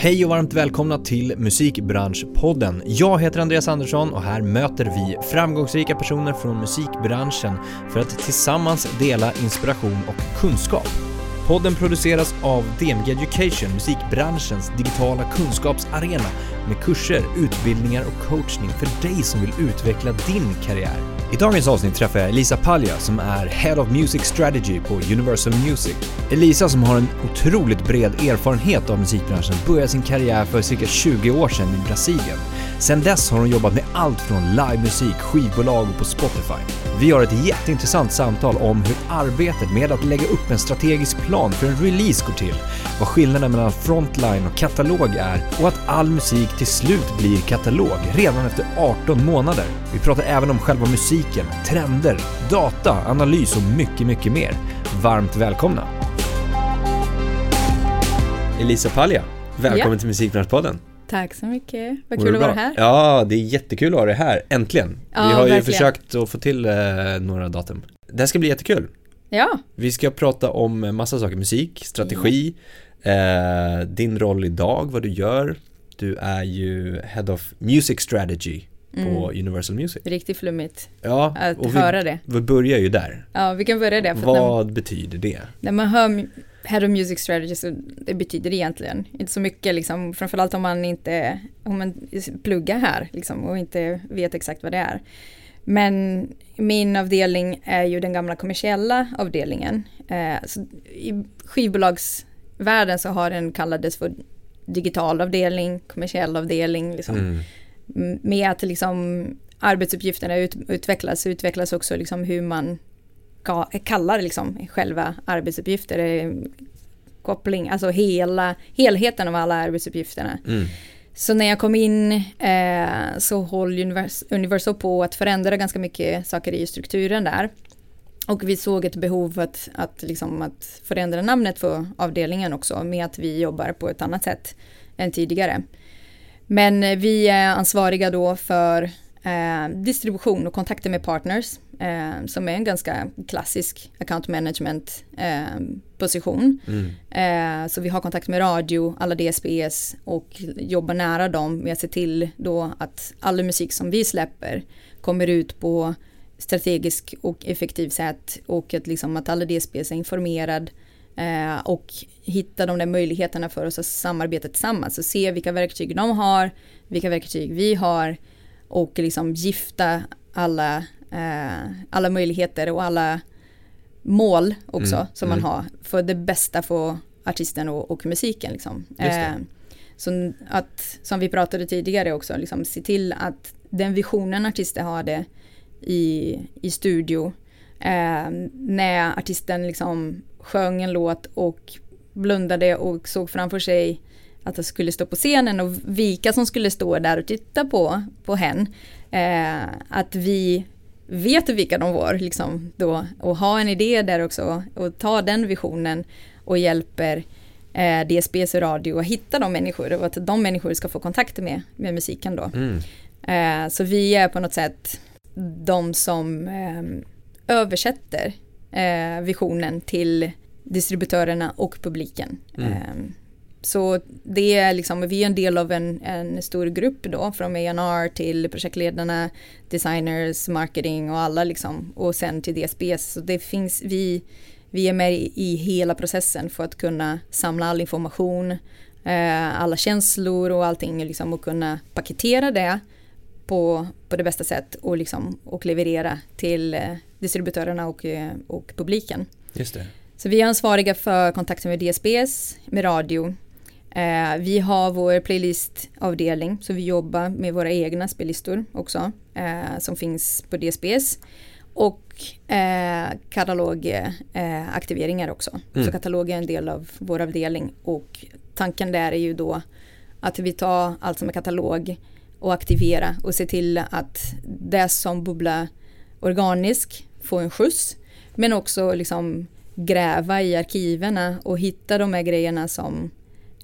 Hej och varmt välkomna till Musikbranschpodden. Jag heter Andreas Andersson och här möter vi framgångsrika personer från musikbranschen för att tillsammans dela inspiration och kunskap. Podden produceras av DMG Education, musikbranschens digitala kunskapsarena med kurser, utbildningar och coachning för dig som vill utveckla din karriär. I dagens avsnitt träffar jag Elisa Palja som är Head of Music Strategy på Universal Music. Elisa som har en otroligt bred erfarenhet av musikbranschen började sin karriär för cirka 20 år sedan i Brasilien. Sedan dess har hon jobbat med allt från livemusik, skivbolag och på Spotify. Vi har ett jätteintressant samtal om hur arbetet med att lägga upp en strategisk plan för en release går till, vad skillnaden mellan frontline och katalog är och att all musik till slut blir katalog redan efter 18 månader. Vi pratar även om själva musiken, trender, data, analys och mycket, mycket mer. Varmt välkomna! Elisa Palja, välkommen Ja. till Musikbranschpodden. Tack så mycket. Vad kul att vara här. Ja, det är jättekul att ha dig här, äntligen. Ja, Vi har ju verkligen. försökt att få till eh, några datum. Det här ska bli jättekul. Ja, Vi ska prata om massa saker, musik, strategi, eh, din roll idag, vad du gör. Du är ju Head of Music Strategy på Universal Music. riktigt flummigt Ja, Mm. att och vi, höra det. vi börjar ju där. Ja, vi kan börja där. Vad betyder det? när man hör Head of Music Strategy så det betyder det egentligen inte så mycket liksom, framförallt om man inte, om man pluggar här liksom och inte vet exakt vad det är. Men min avdelning är ju den gamla kommersiella avdelningen. Eh, så I skivbolagsvärlden så har den kallades för digital avdelning, kommersiell avdelning. Liksom. Mm. Med att liksom arbetsuppgifterna ut, utvecklas, utvecklas också liksom hur man ka- kallar liksom själva arbetsuppgifter. eh, Koppling, alltså hela, helheten av alla arbetsuppgifterna. Mm. Så när jag kom in eh, så håller Univers- Universal på att förändra ganska mycket saker i strukturen där. Och vi såg ett behov att, att, liksom, att förändra namnet för avdelningen också med att vi jobbar på ett annat sätt än tidigare. Men eh, vi är ansvariga då för eh, distribution och kontakter med partners eh, som är en ganska klassisk account management eh, position. Mm. Eh, så vi har kontakt med radio, alla DSPs och jobbar nära dem med att se till då att all musik som vi släpper kommer ut på strategisk och effektiv sätt och att, liksom att alla DSPs är informerad eh, och hitta de där möjligheterna för oss att samarbeta tillsammans och se vilka verktyg de har, vilka verktyg vi har och liksom gifta alla, eh, alla möjligheter och alla mål också Mm, som man mm. har för det bästa för artisten och, och musiken. Liksom. Eh, så att, som vi pratade tidigare också, liksom, se till att den visionen artister har det i, i studio. Eh, när artisten liksom sjöng en låt och blundade och såg framför sig att han skulle stå på scenen och vilka som skulle stå där och titta på, på hen. Eh, att vi vet vilka de var liksom då och ha en idé där också och ta den visionen och hjälper eh, DSBs radio att hitta de människor och att de människor ska få kontakt med, med musiken då. Mm. Eh, så vi är på något sätt de som eh, översätter eh, visionen till distributörerna och publiken. Mm. Eh, så det är liksom, vi är en del av en, en stor grupp då, från A&R till projektledarna, designers, marketing och alla liksom, och sen till DSBs. Så det finns, vi, vi är med i, hela processen för att kunna samla all information, eh, alla känslor och allting liksom, och kunna paketera det på, på det bästa sätt och, liksom, och leverera till eh, distributörerna och, eh, och publiken. Just det. Så vi är ansvariga för kontakten med DSBs, med radio. Eh, vi har vår playlistavdelning, så vi jobbar med våra egna spellistor också, eh, som finns på DSBs. Och eh, katalogaktiveringar också. Mm. Så katalog är en del av vår avdelning. Och tanken där är ju då att vi tar allt som är katalog och aktivera och se till att det som bubblar organisk får en skjuts. Men också liksom gräva i arkiverna och hitta de här grejerna som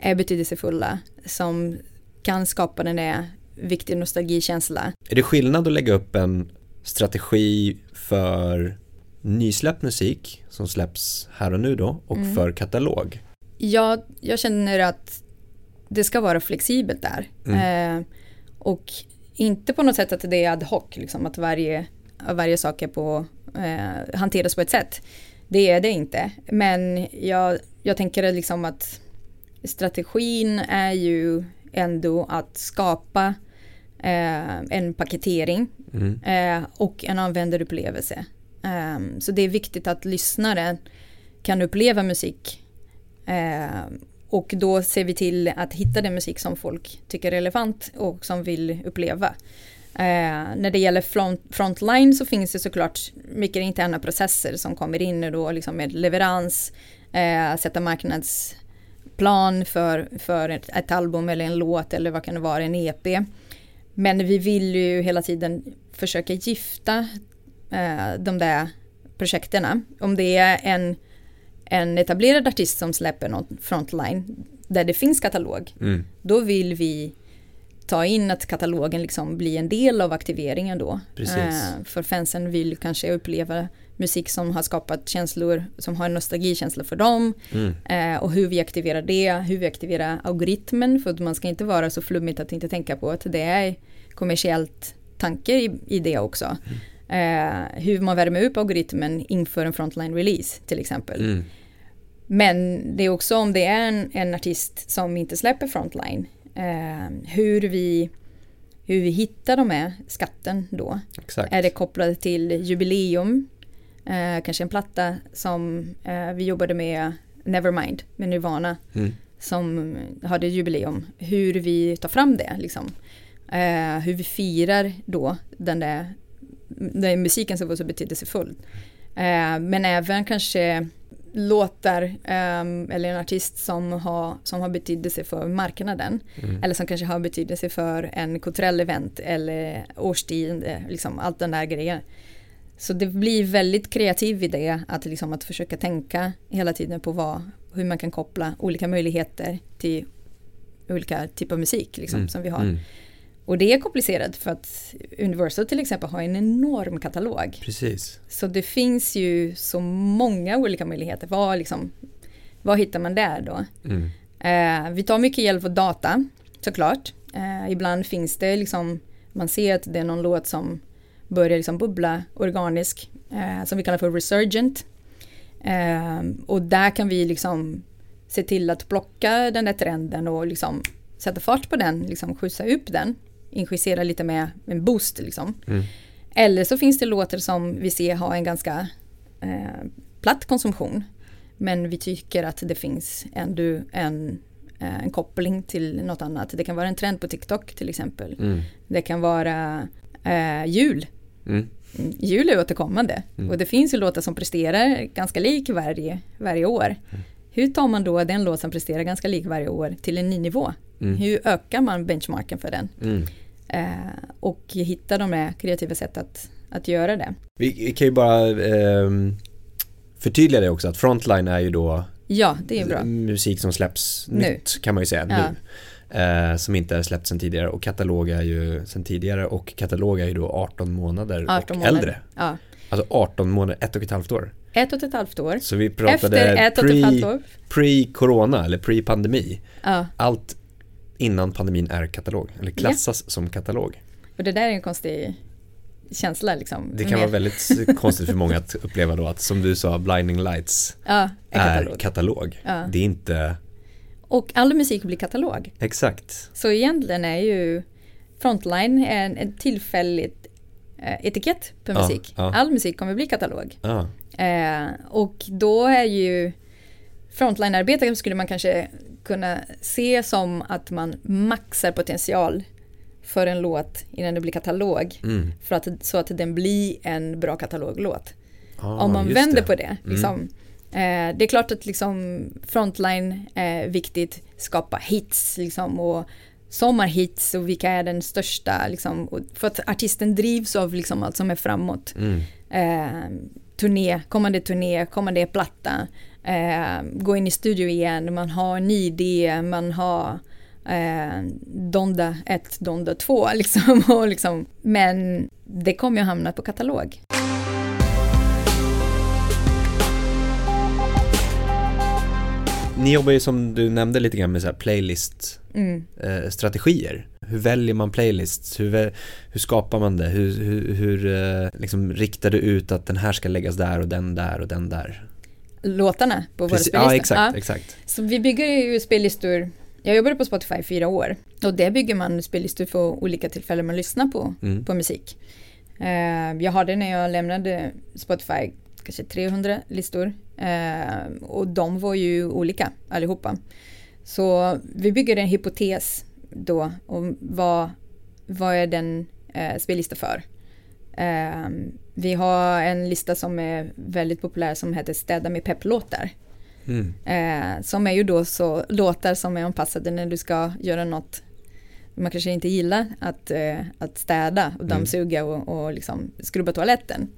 är betydelsefulla. Som kan skapa den där viktiga nostalgikänsla. Är det skillnad att lägga upp en strategi för nysläppt musik som släpps här och nu då och Mm. för katalog? Jag, jag känner att det ska vara flexibelt där. Mm. Eh, och inte på något sätt att det är ad hoc, liksom, att varje, varje sak är på, eh, hanteras på ett sätt. Det är det inte. Men jag, jag tänker liksom att strategin är ju ändå att skapa eh, en paketering Mm. eh, och en användarupplevelse. Eh, så det är viktigt att lyssnaren kan uppleva musik. Eh, och då ser vi till att hitta den musik som folk tycker är relevant och som vill uppleva. Eh, när det gäller front, frontline så finns det såklart mycket interna processer som kommer in då liksom med leverans, eh, sätta marknadsplan för, för ett, ett album eller en låt eller vad kan det vara, en EP. Men vi vill ju hela tiden försöka gifta eh, de där projekterna. Om det är en, en etablerad artist som släpper något frontline där det finns katalog, Mm. då vill vi ta in att katalogen liksom blir en del av aktiveringen då. Eh, för fansen vill kanske uppleva musik som har skapat känslor, som har en nostalgikänsla för dem. Mm. Eh, och hur vi aktiverar det, hur vi aktiverar algoritmen, för att man ska inte vara så flummigt att inte tänka på att det är kommersiellt tanke i, i det också. Eh, hur man värmer upp algoritmen inför en frontline release till exempel. Mm. Men det är också om det är en, en artist som inte släpper frontline, eh, hur, vi, hur vi hittar de här skatten då. Exakt. Är det kopplat till jubileum, eh, kanske en platta som eh, vi jobbade med, Nevermind, med Nirvana, Mm. som hade jubileum. Hur vi tar fram det, liksom. Eh, hur vi firar då den där, den där musiken som var så betydelsefull. Eh, men även kanske låtar ehm, eller en artist som har, som har betydelse för marknaden. Mm. Eller som kanske har betydelse för en kulturell event eller årstid, liksom allt den där grejen. Så det blir väldigt kreativ idé att, liksom, att försöka tänka hela tiden på vad, hur man kan koppla olika möjligheter till olika typer av musik liksom, Mm. som vi har. Mm. Och det är komplicerat för att Universal till exempel har en enorm katalog. Precis. Så det finns ju så många olika möjligheter. Vad, liksom, vad hittar man där då? Mm. Eh, vi tar mycket hjälp av data, såklart. Eh, ibland finns det liksom, man ser att det är någon låt som börjar liksom bubbla organisk, eh, som vi kallar för resurgent. Eh, och där kan vi liksom se till att plocka den där trenden och liksom sätta fart på den, liksom skjutsa upp den, injicera lite med en boost liksom. Mm. Eller så finns det låtar som vi ser har en ganska eh, platt konsumtion. Men vi tycker att det finns ändå en, eh, en koppling till något annat. Det kan vara en trend på TikTok till exempel. Mm. Det kan vara eh, jul. Mm. Mm, Jul är återkommande. Mm. Och det finns ju låtar som presterar ganska lik varje, varje år. Mm. Hur tar man då den låt som presterar ganska lik varje år till en ny nivå? Mm. Hur ökar man benchmarken för den? Eh, och hitta de här kreativa sätt att, att göra det. Vi kan ju bara ehm, förtydliga det också att Frontline är ju då Ja, det är bra. musik som släpps Nu. nytt kan man ju säga Ja. nu. Eh, som inte är släppt sedan tidigare och katalog är ju sedan tidigare och katalog är ju då 18 månader 18 och månader. äldre. Ja. Alltså 18 månader, ett och ett halvt år. Ett och ett halvt år. Så vi pratade Efter ett och ett halvt pre- år. pre-corona eller pre-pandemi. Ja, Allt innan pandemin är katalog, eller klassas som katalog. och det där är en konstig känsla liksom. Det kan Med- vara väldigt konstigt för många att uppleva då att som du sa, Blinding Lights Ja, en är katalog. katalog. Ja. Det är inte Och all musik blir katalog. exakt. Så egentligen är ju Frontline en, en tillfälligt eh, etikett på musik. ja. All musik kommer bli katalog. Eh, och då är ju frontline-arbete skulle man kanske kunna se som att man maxar potential för en låt innan det blir katalog. mm. För att, så att den blir en bra kataloglåt. ah, Om man vänder det. på det. Liksom. Eh, det är klart att liksom frontline är viktigt, skapa hits liksom, och sommarhits och vilka är den största. Liksom, och för att artisten drivs av liksom, allt som är framåt. Mm. Eh, turné, kommande turné, kommande platta, eh, gå in i studio igen, man har en ny idé, man har eh, Donda 1, Donda 2 liksom, och liksom. Men det kommer ju att hamna på katalog. Ni jobbar ju som du nämnde lite grann med så här playlist Mm. eh. Hur väljer man playlists? Hur, hur skapar man det? Hur, hur, hur eh, liksom riktar du ut att den här ska läggas där och den där och den där? Låtarna på våra Precis. spellistor. Ja, exakt, exakt. Så vi bygger ju spellistor. Jag jobbade på Spotify i fyra år och där bygger man spellistor för olika tillfällen man lyssnar på, Mm. på musik. Eh, jag hade när jag lämnade Spotify kanske 300 listor eh, och de var ju olika allihopa. Så vi bygger en hypotes då om vad, vad är den eh, spellista för. Eh, vi har en lista som är väldigt populär som heter Städa med pepplåtar. Mm. Eh, som är ju då så låtar som är anpassade när du ska göra något man kanske inte gillar att, eh, att städa och dammsuga och, och liksom skrubba toaletten.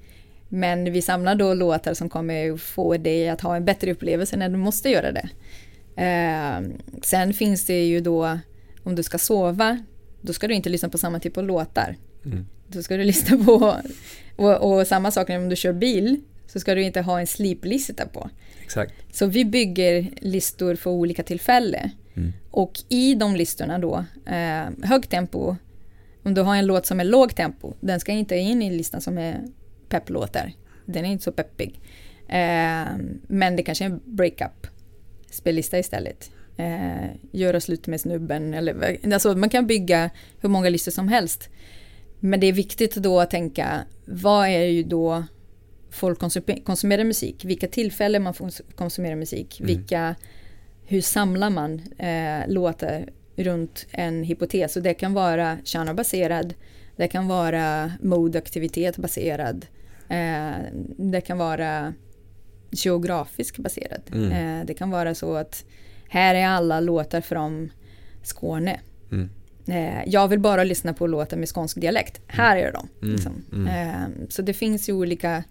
Men vi samlar då låtar som kommer få dig att ha en bättre upplevelse när du måste göra det. Eh, sen finns det ju då om du ska sova, då ska du inte lyssna på samma typ av låtar. Mm. Då ska du lyssna på, och, och samma sak när om du kör bil, så ska du inte ha en sleeplista på. Exakt. Så vi bygger listor för olika tillfällen. Mm. Och i de listorna då, eh, högt tempo, om du har en låt som är låg tempo, den ska inte in i listan som är pepplåtar. Den är inte så peppig. Eh, men det kanske är en breakup spellista istället. Eh, göra slut med snubben eller alltså man kan bygga hur många listor som helst. Men det är viktigt då att tänka, vad är ju då folk konsum- konsumerar musik? Vilka tillfällen man får konsumera musik? Mm. Vilka, hur samlar man eh, låtar runt en hypotes? Och det kan vara genrebaserad, det kan vara modeaktivitet baserad, eh, det kan vara geografisk baserad. Mm. Eh, det kan vara så att här är alla låtar från Skåne. Mm. Eh, jag vill bara lyssna på låtar med skånsk dialekt. Här är de. Mm, Liksom. mm. Eh, så det finns ju olika,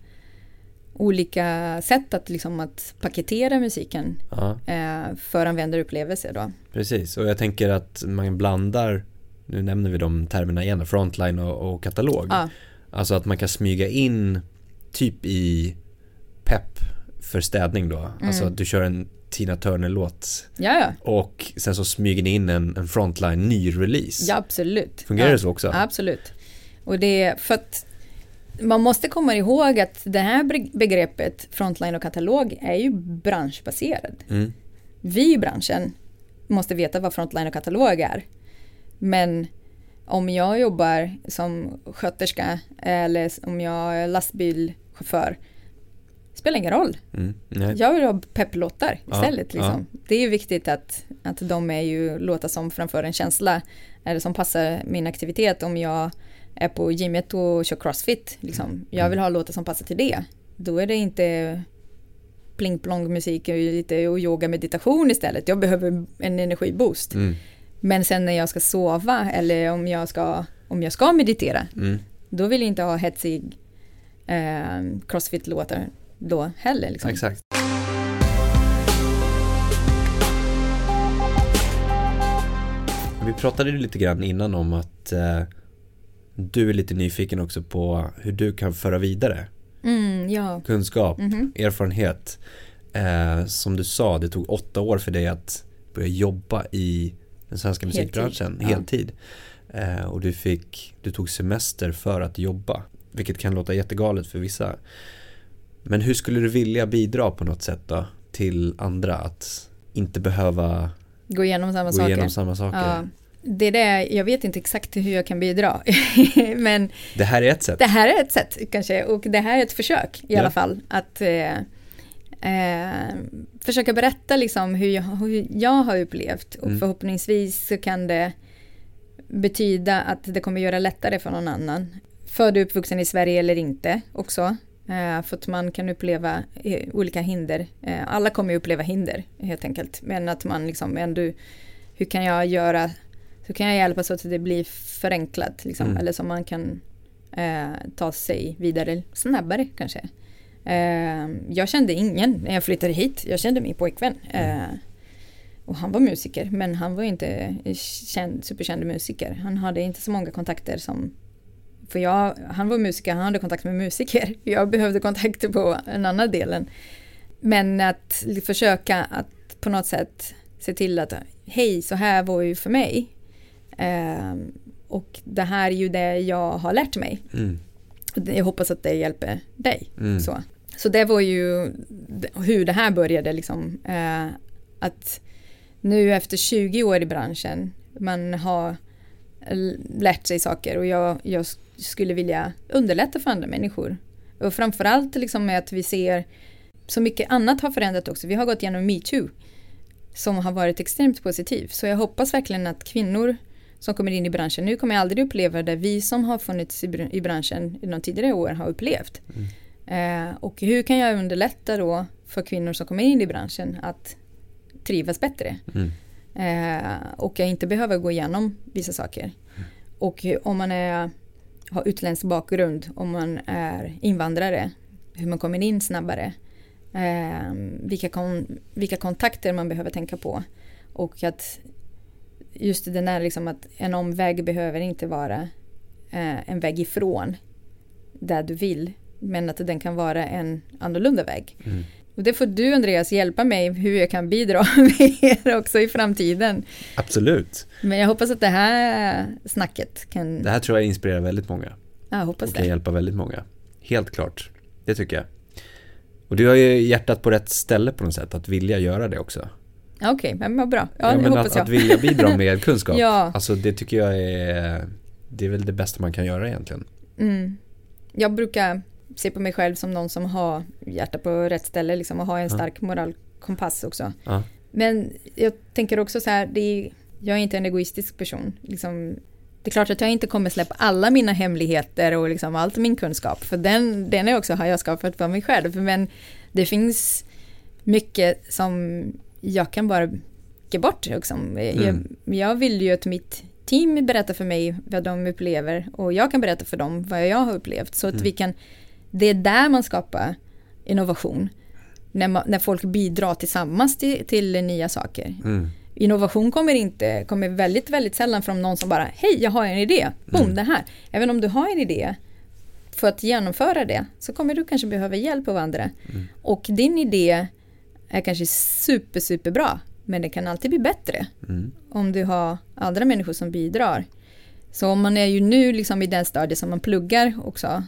olika sätt att, liksom, att paketera musiken Ja, eh, för användarupplevelser. Då. precis. Och jag tänker att man blandar, nu nämner vi de termerna igen, frontline och, och katalog. Ja, Alltså att man kan smyga in typ i pepp för städning då. Alltså Mm. att du kör en Tina Turner-låt ja, ja. och sen så smyger ni in en, en frontline ny-release. ja absolut. Fungerar ja. det så också? Absolut. Och det är för att man måste komma ihåg att det här be- begreppet frontline och katalog är ju branschbaserad. Mm. Vi i branschen måste veta vad frontline och katalog är. Men om jag jobbar som sköterska eller om jag är lastbilschaufför spelar ingen roll. Mm. Jag vill ha pepplåtar Ja, istället. Liksom. Det är ju viktigt att, att de är ju låtar som framför en känsla eller som passar min aktivitet om jag är på gymmet och kör crossfit. Liksom. Jag vill ha låtar som passar till det. Då är det inte pling plong musik och lite och yoga meditation istället. Jag behöver en energiboost. Mm. Men sen när jag ska sova eller om jag ska, om jag ska meditera Mm. då vill jag inte ha hetsig eh, crossfit-låtar då heller. Liksom. Exakt. Vi pratade lite grann innan om att eh, du är lite nyfiken också på hur du kan föra vidare Mm, ja. kunskap, Mhm. erfarenhet. Eh, som du sa, det tog åtta år för dig att börja jobba i den svenska Heltid, musikbranschen ja. heltid. Eh, och du fick, du tog semester för att jobba, vilket kan låta jättegalet för vissa. Men hur skulle du vilja bidra på något sätt då till andra att inte behöva Gå igenom samma gå saker. igenom samma saker? Ja. Det där, jag vet inte exakt hur jag kan bidra. Men Det här är ett sätt. det här är ett sätt kanske och det här är ett försök i Ja. alla fall. Att eh, eh, försöka berätta liksom hur jag, hur jag har upplevt och Mm. förhoppningsvis så kan det betyda att det kommer göra lättare för någon annan. Född och uppvuxen i Sverige eller inte också. Eh, för att man kan uppleva eh, olika hinder. Eh, alla kommer ju uppleva hinder helt enkelt. Men att man liksom ändå, hur kan jag göra, hur kan jag hjälpa så att det blir förenklat liksom. Mm. Eller så man kan eh, ta sig vidare snabbare kanske. Eh, jag kände ingen när jag flyttade hit. Jag kände min pojkvän. Eh, och han var musiker, men han var inte känd, superkänd musiker. Han hade inte så många kontakter som... För jag, han var musiker, han hade kontakt med musiker. Jag behövde kontakter på en annan delen. Men att försöka att på något sätt se till att hej, så här var ju för mig. Eh, och det här är ju det jag har lärt mig. Mm. Jag hoppas att det hjälper dig. Mm. Så. så det var ju hur det här började liksom. Eh, att nu efter 20 år i branschen, man har lärt sig saker och jag, jag skulle vilja underlätta för andra människor. Och framförallt liksom med att vi ser så mycket annat har förändrat också. Vi har gått igenom metoo som har varit extremt positiv. Så jag hoppas verkligen att kvinnor som kommer in i branschen, nu kommer jag aldrig uppleva det vi som har funnits i, branschen i de tidigare år har upplevt. Mm. Eh, och hur kan jag underlätta då för kvinnor som kommer in i branschen att trivas bättre? Mm. Eh, och jag inte behöver gå igenom vissa saker. Mm. Och om man är, har utländsk bakgrund, om man är invandrare, hur man kommer in snabbare. Eh, vilka, kon, vilka kontakter man behöver tänka på. Och att just den där liksom att en omväg behöver inte vara eh, en väg ifrån där du vill. Men att den kan vara en annorlunda väg. Mm. Och det får du Andreas hjälpa mig hur jag kan bidra mer också i framtiden. Absolut. Men jag hoppas att det här snacket kan... Det här tror jag inspirerar väldigt många. Ja, jag hoppas och det. kan hjälpa väldigt många. Helt klart. Det tycker jag. Och du har ju hjärtat på rätt ställe på något sätt, att vilja göra det också. Okej, okay, men vad bra. Ja, ja, det hoppas att, jag. Att vilja bidra med kunskap. ja. Alltså det tycker jag är, det är väl det bästa man kan göra egentligen. Mm. Jag brukar se på mig själv som någon som har hjärta på rätt ställe liksom, och har en stark ja. moralkompass också. Ja. Men jag tänker också så här, är, jag är inte en egoistisk person. Liksom, det är klart att jag inte kommer släppa alla mina hemligheter och liksom allt min kunskap, för den, den är också har jag skapat för mig själv. Men det finns mycket som jag kan bara ge bort. Liksom. Mm. Jag, jag vill ju att mitt team berättar för mig vad de upplever och jag kan berätta för dem vad jag har upplevt. Så att mm. vi kan, det är där man skapar innovation. När, man, när folk bidrar tillsammans till, till nya saker. Mm. Innovation kommer inte, kommer väldigt, väldigt sällan från någon som bara, hej, jag har en idé, boom, mm. det här. Även om du har en idé, för att genomföra det, så kommer du kanske behöva hjälp av andra. Mm. Och din idé är kanske super, super bra, men det kan alltid bli bättre. Mm. Om du har andra människor som bidrar. Så man är ju nu liksom i den stadiet som man pluggar också.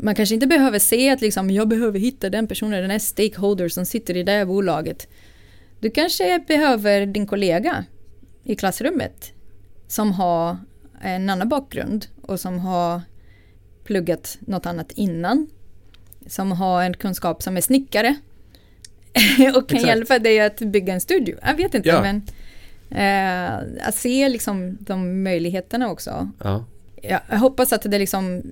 Man kanske inte behöver se att liksom, jag behöver hitta den personen, den här stakeholder som sitter i det här bolaget. Du kanske behöver din kollega i klassrummet som har en annan bakgrund och som har pluggat något annat innan. Som har en kunskap som är snickare. och kan Exakt. hjälpa dig att bygga en studio. Jag vet inte, ja. men eh, att se liksom de möjligheterna också. Ja. Jag, jag hoppas att det liksom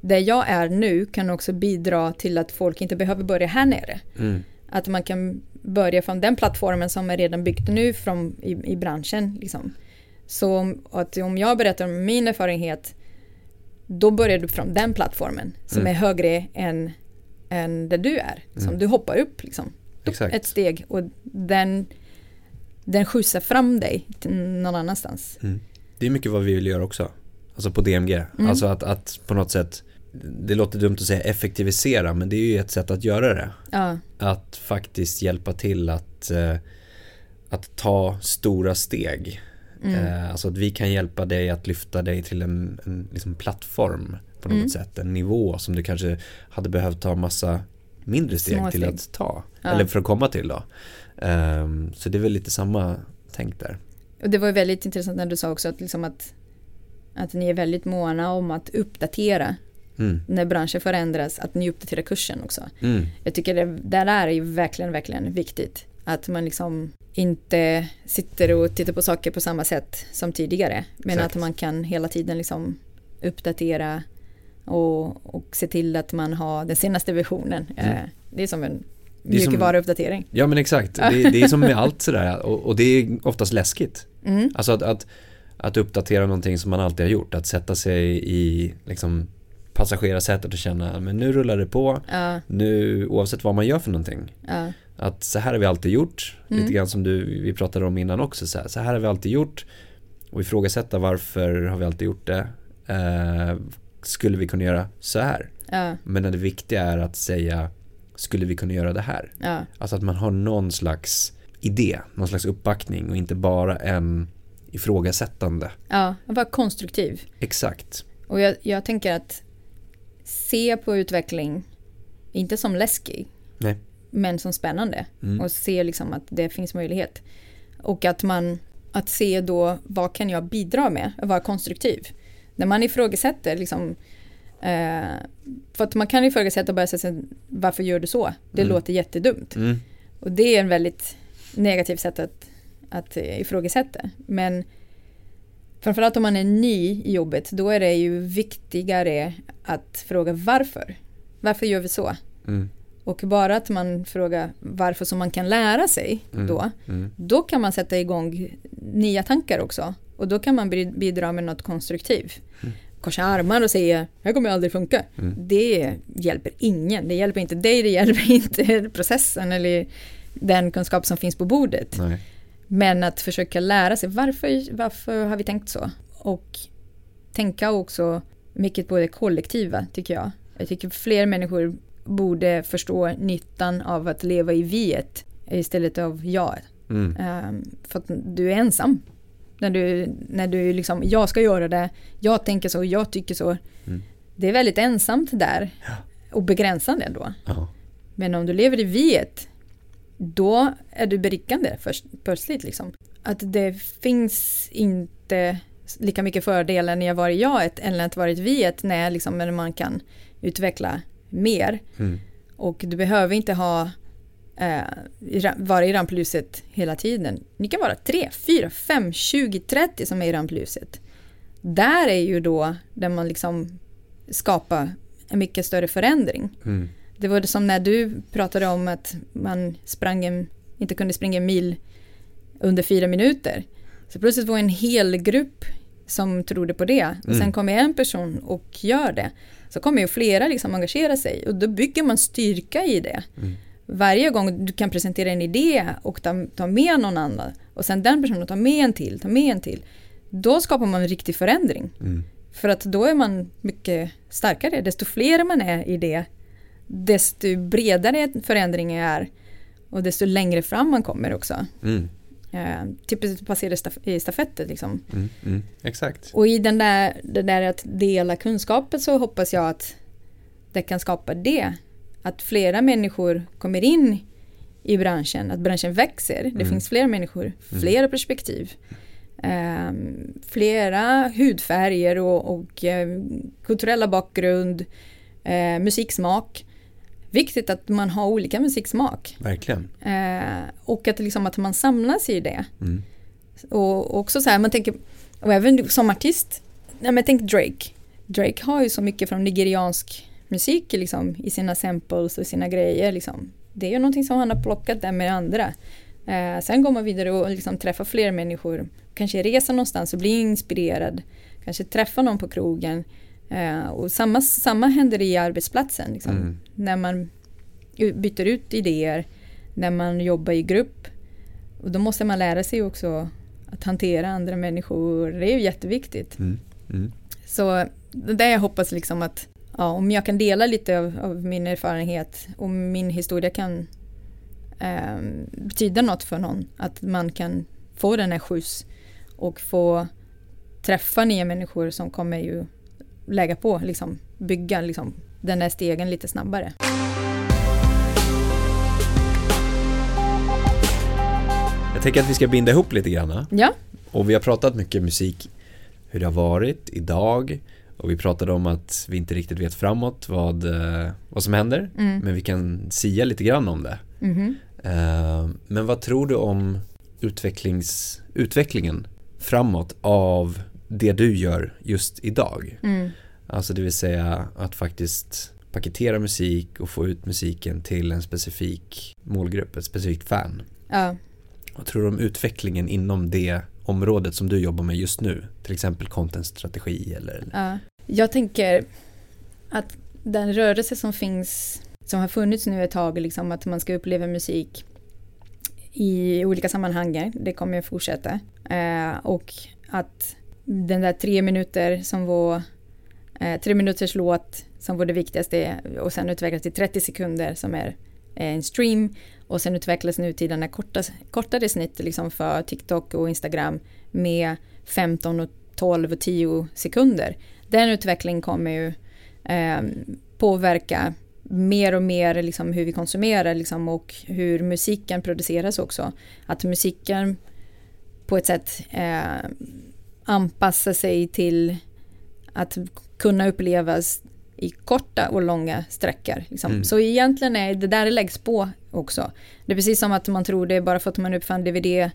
där jag är nu kan också bidra till att folk inte behöver börja här nere. Mm. Att man kan börja från den plattformen som är redan byggt nu från, i, i branschen. Liksom. Så att om jag berättar om min erfarenhet då börjar du från den plattformen som mm. är högre än, än där du är. Som mm. du hoppar upp liksom. Exakt. Ett steg och den, den skjutsar fram dig någon annanstans. Mm. Det är mycket vad vi vill göra också. Alltså på DMG. Mm. Alltså att, att på något sätt det låter dumt att säga effektivisera men det är ju ett sätt att göra det. Ja. Att faktiskt hjälpa till att, eh, att ta stora steg. Mm. Eh, alltså att vi kan hjälpa dig att lyfta dig till en, en liksom plattform på något Mm. sätt. En nivå som du kanske hade behövt ta massa mindre steg Små till steg. att ta. Ja. Eller för att komma till då. Ehm, så det är väl lite samma tänk där. Och det var ju väldigt intressant när du sa också att, liksom att, att ni är väldigt måna om att uppdatera Mm. när branschen förändras, att ni uppdaterar kursen också. Mm. Jag tycker det där är ju verkligen, verkligen viktigt. Att man liksom inte sitter och tittar på saker på samma sätt som tidigare. Men Exakt. att man kan hela tiden liksom uppdatera och, och se till att man har den senaste versionen. Mm. Eh, Det är som en mjukvaruuppdatering. Ja men exakt, det, det är som med allt sådär och, och det är oftast läskigt. Mm. Alltså att, att, att uppdatera någonting som man alltid har gjort, att sätta sig i liksom passagerarsätet och känna men nu rullar det på, Ja, nu oavsett vad man gör för någonting. ja, Att så här har vi alltid gjort, Mm. lite grann som du, vi pratade om innan också, så här, så här har vi alltid gjort och ifrågasätta varför har vi alltid gjort det. Eh, skulle vi kunna göra så här? ja, Men det viktiga är att säga skulle vi kunna göra det här? Alltså att man har någon slags idé, någon slags uppbackning och inte bara en ifrågasättande. Ja, vara konstruktiv. Exakt. Och jag, jag tänker att se på utveckling, inte som läskig, Nej. men som spännande. Mm. Och se liksom att det finns möjlighet. Och att man, att se då vad kan jag bidra med, att vara konstruktiv. När man ifrågasätter liksom, eh, för att man kan ifrågasätta och börja säga varför gör du så? Det Mm. låter jättedumt. Mm. Och det är en väldigt negativt sätt att, att ifrågasätta. Men framförallt om man är ny i jobbet, då är det ju viktigare att fråga varför. Varför gör vi så? Mm. Och bara att man frågar varför som man kan lära sig Mm. då, Mm. då kan man sätta igång nya tankar också. Och då kan man bi- bidra med något konstruktivt. Mm. Korsa armar och säga, här kommer aldrig funka. Mm. Det hjälper ingen. Det hjälper inte dig, det hjälper inte processen eller den kunskap som finns på bordet. Nej. Men att försöka lära sig varför, varför har vi tänkt så? Och tänka också mycket på det kollektiva tycker jag. Jag tycker fler människor borde förstå nyttan av att leva i viet istället av jag. Mm. Ehm, för att du är ensam. När du, när du liksom, jag ska göra det, jag tänker så, jag tycker så. Mm. Det är väldigt ensamt där och begränsande då. Ja. Men om du lever i viet, då är du berikande först, plötsligt. Liksom. Att det finns inte lika mycket fördelar när jag var i jaet än att vara i viet när, liksom, man kan utveckla mer. Mm. Och du behöver inte ha eh, vara i rampljuset hela tiden. Ni kan vara 3, 4, 5, 20, 30 som är i rampljuset. Där är ju då där man liksom skapar en mycket större förändring. Mm. Det var det som när du pratade om att man sprang en, inte kunde springa en mil under fyra minuter. Så plötsligt var en hel grupp som trodde på det. Och Mm. sen kommer en person och gör det. Så kommer ju flera liksom engagera sig och då bygger man styrka i det. Mm. Varje gång du kan presentera en idé och ta, ta med någon annan och sen den personen tar med en till, tar med en till. Då skapar man en riktig förändring. Mm. För att då är man mycket starkare. Desto fler man är i det, desto bredare förändringen är och desto längre fram man kommer också. Mm. Eh, typ passera staf- i stafetter liksom. Mm. Mm. Exakt. Och i den där, det där att dela kunskapen så hoppas jag att det kan skapa det. Att flera människor kommer in i branschen, att branschen växer. Det Mm. finns fler människor, flera perspektiv. Eh, flera hudfärger och, och eh, kulturella bakgrund, eh, musiksmak. Viktigt att man har olika musiksmak. Verkligen. Eh, och att, liksom, att man samlas i det. Mm. Och också så här, man tänker, och även som artist, nej men tänk Drake. Drake har ju så mycket från nigeriansk musik liksom, i sina samples och sina grejer. Liksom. Det är ju någonting som han har plockat där med andra. Eh, sen går man vidare och liksom träffar fler människor. Kanske resa någonstans och bli inspirerad. Kanske träffa någon på krogen. Eh, och samma, samma händer i arbetsplatsen. Liksom. Mm. När man byter ut idéer. När man jobbar i grupp. Och då måste man lära sig också att hantera andra människor. Det är ju jätteviktigt. Mm. Mm. Så det där jag hoppas liksom att ja, om jag kan dela lite av, av min erfarenhet och min historia kan eh, betyda något för någon. Att man kan få den här skjuts och få träffa nya människor som kommer ju lägga på, liksom, bygga liksom, den här stegen lite snabbare. Jag tänker att vi ska binda ihop lite grann. Ja, Och vi har pratat mycket musik, hur det har varit idag. Och vi pratade om att vi inte riktigt vet framåt vad, eh, vad som händer. Mm. Men vi kan sia lite grann om det. Eh, Men vad tror du om utvecklings, utvecklingen framåt av det du gör just idag? mm. Alltså det vill säga att faktiskt paketera musik och få ut musiken till en specifik målgrupp, ett specifikt fan. ja. Vad tror du om utvecklingen inom det området som du jobbar med just nu? Till exempel contentstrategi eller? Ja. Jag tänker att den rörelse som finns, som har funnits nu ett tag, liksom att man ska uppleva musik i olika sammanhang, det kommer att fortsätta. Eh, och att den där tre minuter som var eh, tre minuters låt som var det viktigaste och sen utvecklas till 30 sekunder som är eh, en stream och sen utvecklas nu till den här korta, kortare snitt liksom för TikTok och Instagram med 15 och 12 och 10 sekunder. Den utvecklingen kommer ju eh, påverka mer och mer liksom hur vi konsumerar liksom och hur musiken produceras också. Att musiken på ett sätt eh, anpassar sig till att kunna upplevas i korta och långa sträckor. Liksom. Mm. Så egentligen är det där det läggs på också. Det är precis som att man tror det bara för att man uppfann DVD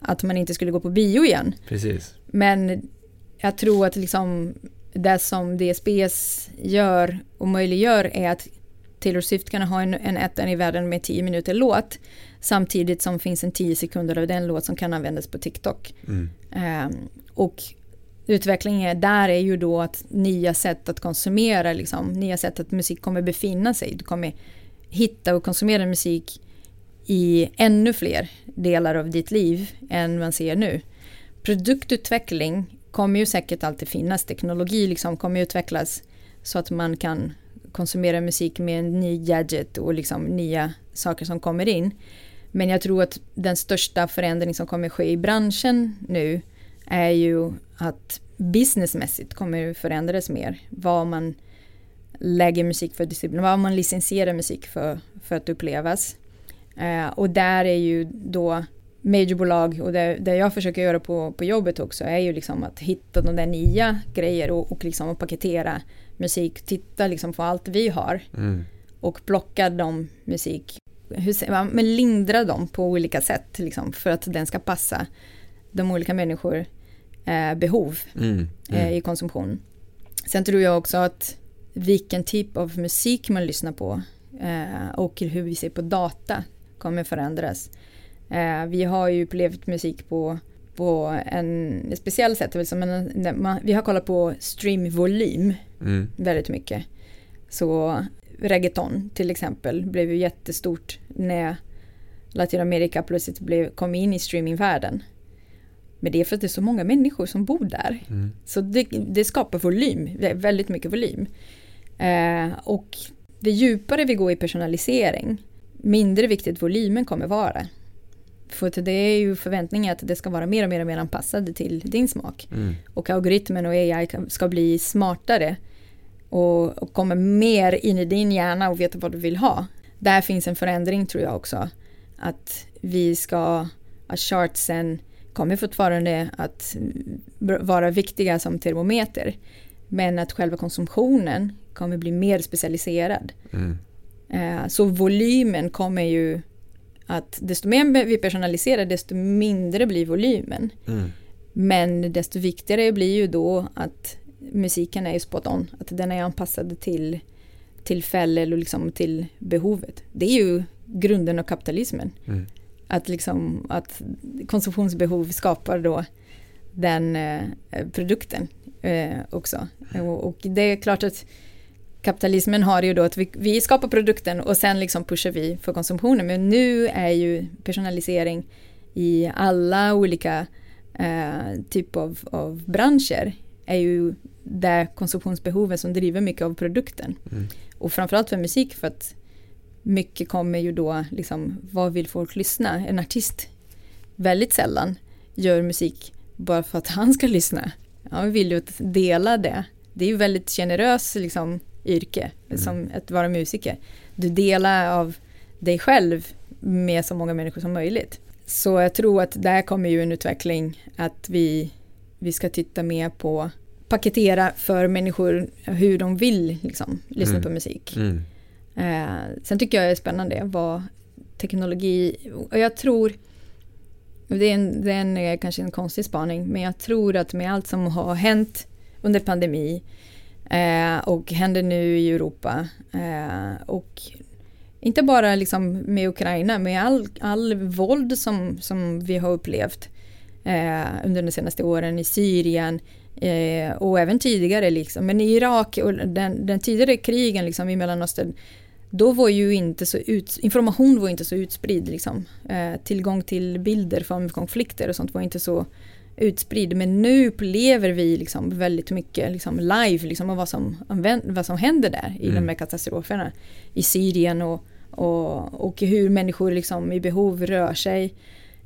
att man inte skulle gå på bio igen. Precis. Men jag tror att liksom det som DSBS gör och möjliggör är att Taylor Swift kan ha en, en ettan i världen med 10 minuter låt samtidigt som finns en 10 sekunder av den låt som kan användas på TikTok. Mm. Um, och utvecklingen där är ju då att nya sätt att konsumera, liksom, nya sätt att musik kommer befinna sig. Du kommer hitta och konsumera musik i ännu fler delar av ditt liv än man ser nu. Produktutveckling kommer ju säkert alltid finnas. Teknologi liksom kommer utvecklas så att man kan konsumera musik med en ny gadget och liksom nya saker som kommer in. Men jag tror att den största förändring som kommer ske i branschen nu är ju att businessmässigt kommer förändras mer. Vad man lägger musik för disciplin, vad man licensierar musik för, för att upplevas. Uh, och där är ju då majorbolag och det, det jag försöker göra på, på jobbet också är ju liksom att hitta de där nya grejer och, och liksom paketera musik, titta liksom på allt vi har mm. och plocka dem musik, hur säger man, men lindra dem på olika sätt liksom, för att den ska passa de olika människor eh, behov mm. Mm. Eh, i konsumtion. Sen tror jag också att vilken typ av musik man lyssnar på eh, och hur vi ser på data kommer förändras. Eh, vi har ju upplevt musik på, på en speciell sätt. Vi har kollat på streamvolym mm. väldigt mycket. Så reggaeton till exempel blev ju jättestort när Latinamerika plötsligt blev, kom in i streamingvärlden. Men det är för att det är så många människor som bor där. Mm. Så det, det, skapar volym, väldigt mycket volym. Eh, och det djupare vi går i personalisering, mindre viktigt volymen kommer vara. För det är ju förväntningen att det ska vara mer och mer och mer anpassade till din smak. Mm. Och algoritmen och AI ska bli smartare och, och kommer mer in i din hjärna och veta vad du vill ha. Där finns en förändring tror jag också. Att vi ska, att chartsen kommer fortfarande att vara viktiga som termometer. Men att själva konsumtionen kommer bli mer specialiserad. Mm. Eh, så volymen kommer ju att desto mer vi personaliserar desto mindre blir volymen. Mm. Men desto viktigare blir ju då att musiken är spot on, att den är anpassad till tillfälle och liksom till behovet. Det är ju grunden av kapitalismen. Mm. Att, liksom, att konsumtionsbehov skapar då den eh, produkten eh, också. Och, och, det är klart att kapitalismen har ju då att vi, vi skapar produkten och sen liksom pushar vi för konsumtionen. Men nu är ju personalisering i alla olika eh, typer av, av branscher är ju det konsumtionsbehovet som driver mycket av produkten. Mm. Och framförallt för musik för att mycket kommer ju då liksom, vad vill folk lyssna? En artist väldigt sällan gör musik bara för att han ska lyssna. Han vill ju dela det. Det är ju väldigt generöst liksom, yrke mm. som att vara musiker. Du delar av dig själv med så många människor som möjligt. Så jag tror att där kommer ju en utveckling att vi, vi ska titta mer på paketera för människor hur de vill liksom, lyssna mm. på musik. Mm. Eh, sen tycker jag det är spännande vad teknologi, och jag tror, det är, en, det är en, eh, kanske en konstig spaning, men jag tror att med allt som har hänt under pandemi eh, och händer nu i Europa eh, och inte bara liksom med Ukraina, med all, all våld som, som vi har upplevt eh, under de senaste åren i Syrien, Eh, och även tidigare liksom. Men i Irak och den, den tidigare krigen liksom, i Mellanöstern då var ju inte så ut, information var inte så utspridd. Liksom. Eh, tillgång till bilder från konflikter och sånt var inte så utspridd. Men nu upplever vi liksom väldigt mycket liksom live liksom, av vad som, vad som händer där i mm. de här katastroferna. I Syrien och, och, och hur människor liksom i behov rör sig.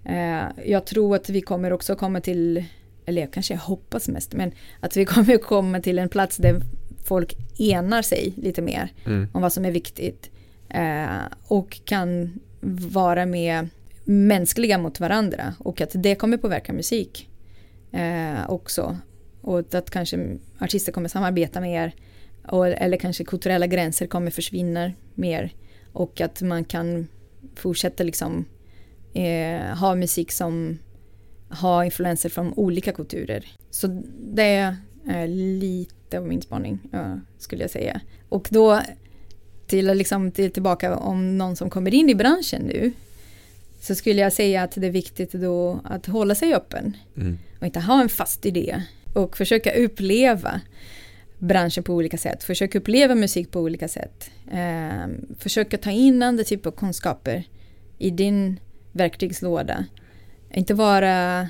Eh, jag tror att vi kommer också komma till, eller jag kanske hoppas mest, men att vi kommer komma till en plats där folk enar sig lite mer mm. om vad som är viktigt. Eh, och kan vara mer mänskliga mot varandra och att det kommer påverka musik eh, också. Och att kanske artister kommer samarbeta mer och, eller kanske kulturella gränser kommer försvinna mer och att man kan fortsätta liksom eh, ha musik som har influenser från olika kulturer. Så det är lite av min spaning skulle jag säga. Och då till, liksom, till tillbaka om någon som kommer in i branschen nu så skulle jag säga att det är viktigt då att hålla sig öppen mm. och inte ha en fast idé och försöka uppleva branschen på olika sätt, försöka uppleva musik på olika sätt. Eh, försöka ta in andra typer av kunskaper i din verktygslåda. Inte vara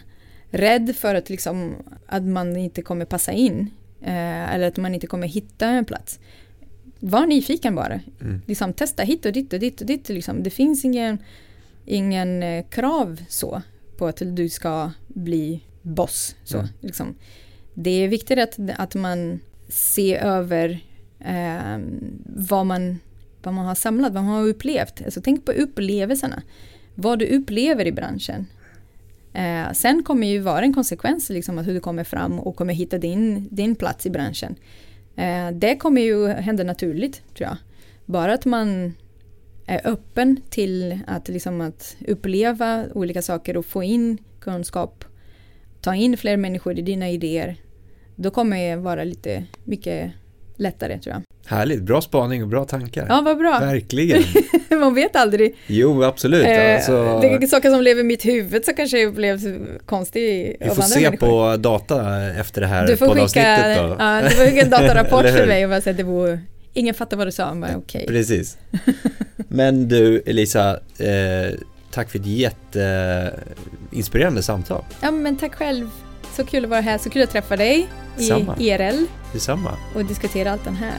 rädd för att, liksom, att man inte kommer passa in eh, eller att man inte kommer hitta en plats. Var nyfiken bara. Mm. Liksom, testa hit och dit och dit och dit. Liksom. Det finns ingen, ingen eh, krav så på att du ska bli boss. Så, mm. liksom. Det är viktigt att, att man ser över eh, vad, man, vad man har samlat, vad man har upplevt. Alltså, tänk på upplevelserna. Vad du upplever i branschen. Eh, sen kommer ju vara en konsekvens liksom, att hur du kommer fram och kommer hitta din, din plats i branschen. Eh, det kommer ju hända naturligt tror jag. Bara att man är öppen till att, liksom, att uppleva olika saker och få in kunskap. Ta in fler människor i dina idéer. Då kommer det vara lite mycket lättare tror jag. Härligt, bra spaning och bra tankar. Ja, vad bra. Verkligen. Man vet aldrig. Jo, absolut. Eh, alltså... Det är saker som lever i mitt huvud som kanske upplevs konstigt Vi får se människor. på data efter det här du får poddavsnittet skicka, då. Ja, du får skicka en datarapport för mig och bara säga att det vore Ingen fattar vad du sa, men okej. Okay. Precis. Men du Elisa, eh, tack för ett jätteinspirerande samtal. Ja, men tack själv. Så kul att vara här, så kul att träffa dig i Samma. IRL. Detsamma. Och diskutera allt den här.